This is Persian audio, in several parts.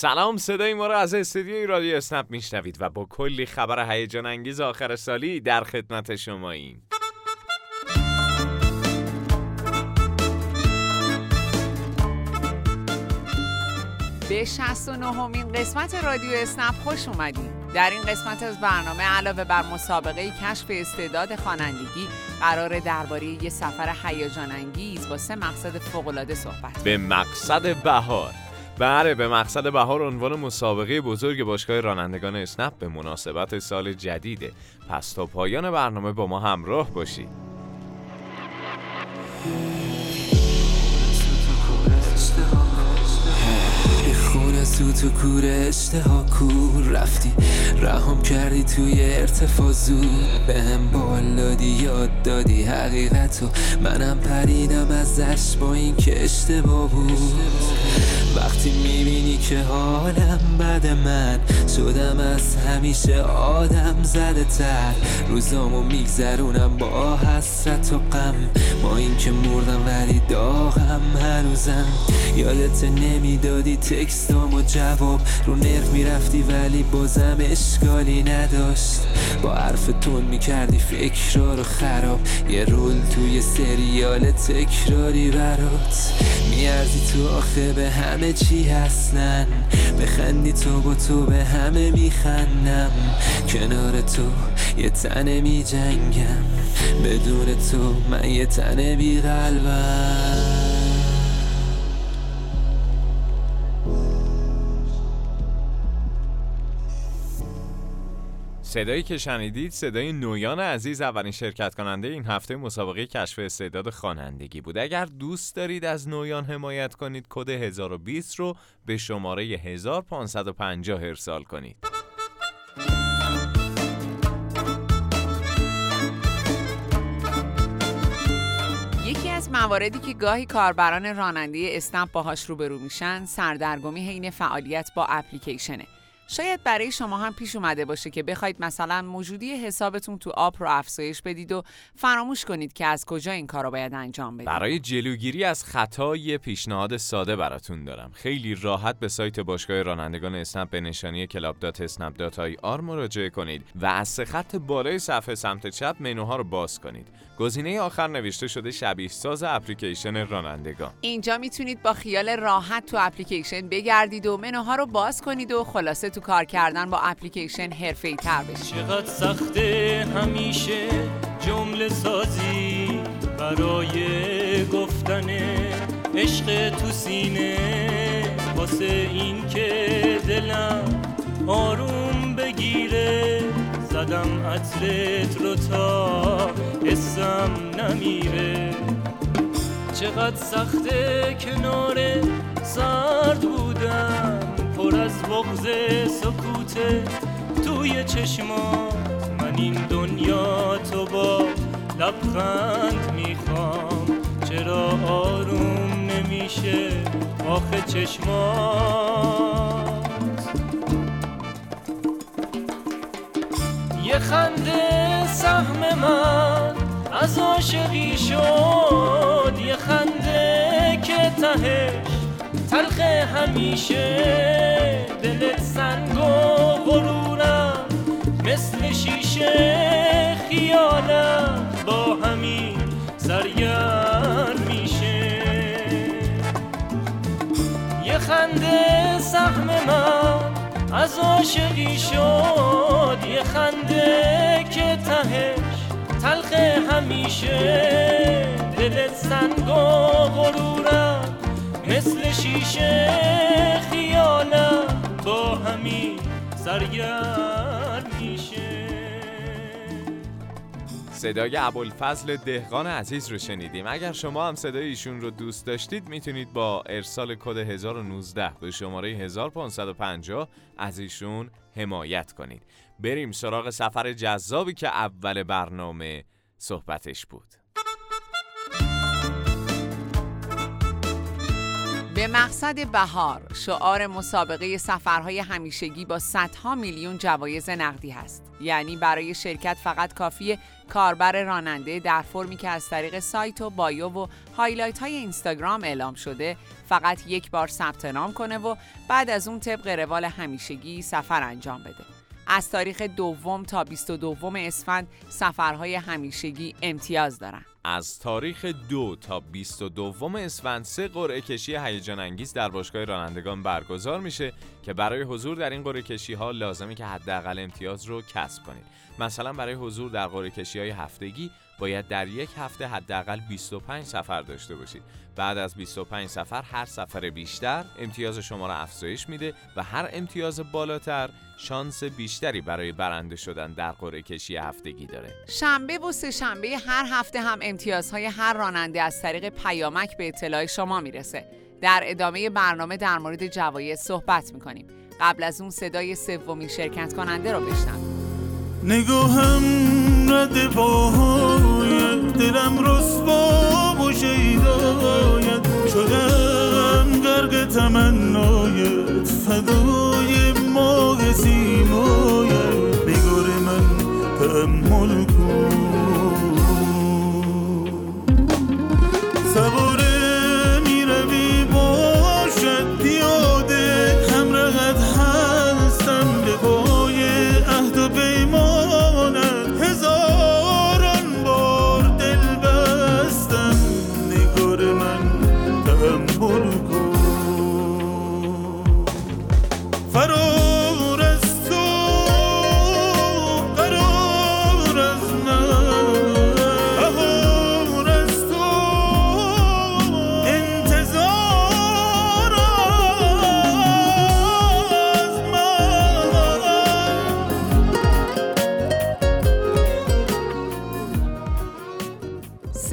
سلام صدای ما را از استودیوی رادیو اسنپ میشنوید و با کلی خبر هیجان انگیز آخر سالی در خدمت شماییم. به 69 همین قسمت رادیو اسنپ خوش اومدید. در این قسمت از برنامه علاوه بر مسابقه کشف استعداد خوانندگی قرار درباره یه سفر هیجان انگیز با سه مقصد فوق‌العاده صحبت به مقصد بهار بله به مقصد بهار عنوان مسابقه بزرگ باشگاه رانندگان اسنپ به مناسبت سال جدیده. پس تا پایان برنامه با ما همراه باشید خونه سوت و کور اشتها کور رفتی رهام کردی توی ارتفاع زود به هم بال دادی یاد دادی حقیقتو منم پریدم ازش با این که اشتباه بود. که حالم بد من. شدم از همیشه آدم زده تر. روزامو میگذرونم با حسرت و غم. با این که مردم ولی داغم هنوزم یادت نمی‌دادی تکستام و جواب. رو نرخ می‌رفتی ولی بازم اشکالی نداشت. با حرف تون می‌کردی فکرها رو خراب. یه رول توی سریال تکراری برات. میارزی تو آخه به همه چی هستن. بخندی تو با تو به همه میخندم. کنار تو یه تنه میجنگم. بدون تو من یه تنه بیقلبم. صدایی که شنیدید صدای نویان عزیز اولین شرکت کننده این هفته مسابقه کشف استعداد خوانندگی بود. اگر دوست دارید از نویان حمایت کنید کد 1020 رو به شماره 1550 ارسال کنید. یکی از مواردی که گاهی کاربران راننده اسنپ باهاش روبرو میشن سردرگمی حین فعالیت با اپلیکیشنه. شاید برای شما هم پیش اومده باشه که بخواید مثلا موجودی حسابتون تو آپ رو افزایش بدید و فراموش کنید که از کجا این کار رو باید انجام بدید. برای جلوگیری از خطا یه پیشنهاد ساده براتون دارم. خیلی راحت به سایت باشگاه رانندگان اسنپ به نشانی club.snap.ir مراجعه کنید و از سه خط بالای صفحه سمت چپ منوها رو باز کنید. گزینه آخر نوشته شده شبیه ساز اپلیکیشن رانندگان. اینجا می‌تونید با خیال راحت تو اپلیکیشن بگردید و منوها رو باز کنید و خلاصه تو کار کردن با اپلیکیشن حرفه‌ای تر بشید. چقدر سخته همیشه جمله سازی برای گفتن عشق تو سینه واسه این که دلم آروم بگیره زدم عطرت رو تا اسم نمیره چقدر سخته کنار بغز سکوته توی چشمات. من این دنیا تو با لبخند می‌خوام. چرا آروم نمیشه آخه چشمات؟ یه خنده سهم من از عاشقی شد. یه خنده که تهش تلخ همیشه دلت سنگ و مثل شیشه خیالم با همین سرگرم میشه. یه خنده سهم من از عاشقی شد یه خنده که تهش تلخ همیشه. دلت سنگ و غرورم شیشه خیالم با همین سرگرم میشه. صدای ابوالفضل دهقان عزیز رو شنیدیم. اگر شما هم صدای ایشون رو دوست داشتید می‌تونید با ارسال کد 1019 به شماره 1550 از ایشون حمایت کنید. بریم سراغ سفر جذابی که اول برنامه صحبتش بود. به مقصد بهار شعار مسابقه سفرهای همیشگی با صدها میلیون جوایز نقدی هست. یعنی برای شرکت فقط کافی کاربر راننده در فرمی که از طریق سایت و bio و highlight های اینستاگرام اعلام شده فقط یک بار ثبت نام کنه و بعد از اون طبق روال همیشگی سفر انجام بده. از تاریخ دوم تا 22 اسفند سفرهای همیشگی امتیاز دارن. از تاریخ دو تا 22 اسفند سه قرعه کشی هیجان انگیز در باشگاه رانندگان برگزار میشه که برای حضور در این قرعه کشی ها لازمه که حداقل امتیاز رو کسب کنید. مثلا برای حضور در قرعه کشی های هفتگی باید در یک هفته حداقل 25 سفر داشته باشید. بعد از 25 سفر هر سفر بیشتر امتیاز شما را افزایش میده و هر امتیاز بالاتر شانس بیشتری برای برنده شدن در قرعه کشی هفتگی داره. شنبه و سه شنبه هر هفته هم امتیازهای هر راننده از طریق پیامک به اطلاع شما می‌رسه. در ادامه برنامه در مورد جوایز صحبت می‌کنیم. قبل از اون صدای سومین شرکت کننده رو بشنویم. نگاهم رد پاهای دلم رسوا و شیدایت شدم گرگ تمنایت فدای ماه سیمایت بگار من تحمل کن.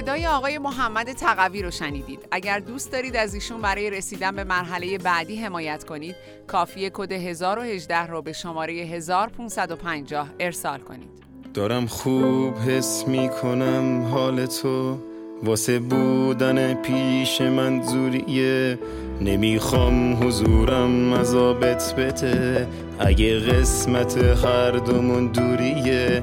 صدای آقای محمد تقوی رو شنیدید. اگر دوست دارید از ایشون برای رسیدن به مرحله بعدی حمایت کنید کافی کد 1018 رو به شماره 1550 ارسال کنید. دارم خوب حس می‌کنم حال تو. واسه بودن پیش من زوریه. نمی‌خوام حضورم عذابت بده اگه قسمت هر دومون دوریه.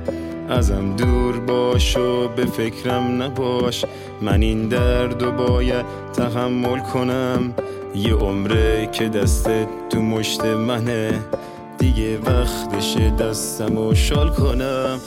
ازم دور باش و به فکرم نباش. من این درد و باید تحمل کنم. یه عمره که دستت تو مشت منه. دیگه وقتشه دستم و شال کنم.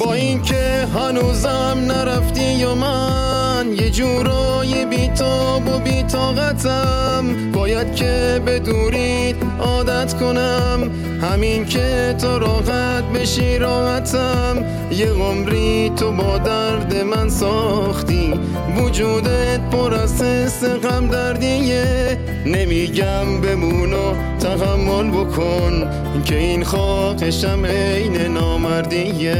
با اینکه هنوزم نرفتی و من یه جورای بیتاب و بیتاقتم باید که به دورید عادت کنم. همین که تو راحت بشی راحتم. یه عمری تو با درد من ساختی. وجودت پر از حس غم دردیه. نمیگم بمون و تحمل بکن که این خواهشم عین نامردیه.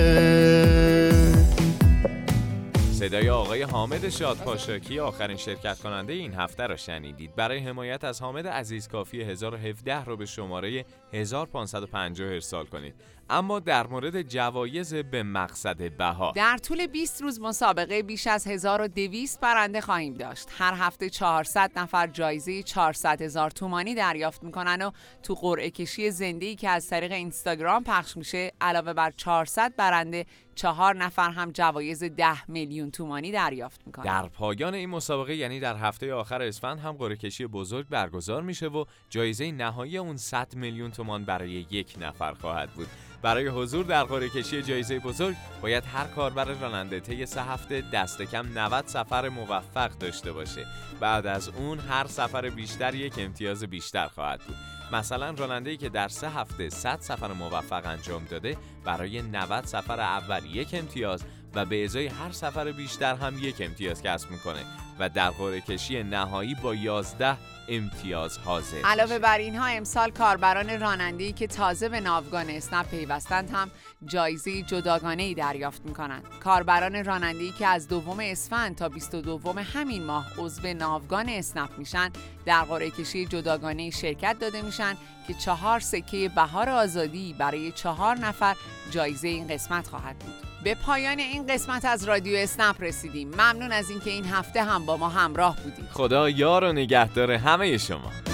صدای آقای حامد شاد پاشاکی آخرین شرکت کننده این هفته را شنیدید. برای حمایت از حامد عزیز کافی 1017 رو به شماره 1550 ارسال کنید. اما در مورد جوایز به مقصد بها. در طول 20 روز مسابقه بیش از 1200 برنده خواهیم داشت. هر هفته 400 نفر جایزه 400 هزار تومانی دریافت می‌کنن و تو قرعه کشی زنده که از طریق اینستاگرام پخش میشه علاوه بر 400 برنده چهار نفر هم جوایز 10 میلیون تومانی دریافت می‌کنن. در پایان این مسابقه یعنی در هفته آخر اسفند هم قرعه کشی بزرگ برگزار میشه و جایزه نهایی اون 100 میلیون تومان برای یک نفر خواهد بود. برای حضور در قرعه کشی جایزه بزرگ باید هر کاربر راننده طی سه هفته دست کم 90 سفر موفق داشته باشه. بعد از اون هر سفر بیشتر یک امتیاز بیشتر خواهد بود. مثلا راننده‌ای که در سه هفته 100 سفر موفق انجام داده برای 90 سفر اول یک امتیاز و به ازای هر سفر بیشتر هم یک امتیاز کسب می‌کنه. و در قرعه کشی نهایی با 11 امتیاز حاضر علاوه بر اینها امسال کاربران راننده‌ای که تازه به ناوگان اسنپ پیوستند هم جایزه جداگانه ای دریافت می‌کنند. کاربران راننده‌ای که از دوم اسفند تا 22 همین ماه عضو ناوگان اسنپ میشن در قرعه کشی جداگانه شرکت داده میشن که چهار سکه بهار آزادی برای چهار نفر جایزه این قسمت خواهد بود. به پایان این قسمت از رادیو اسنپ رسیدیم ممنون از اینکه این هفته هم با ما همراه بودید. خدا یار و نگهدار همه شما.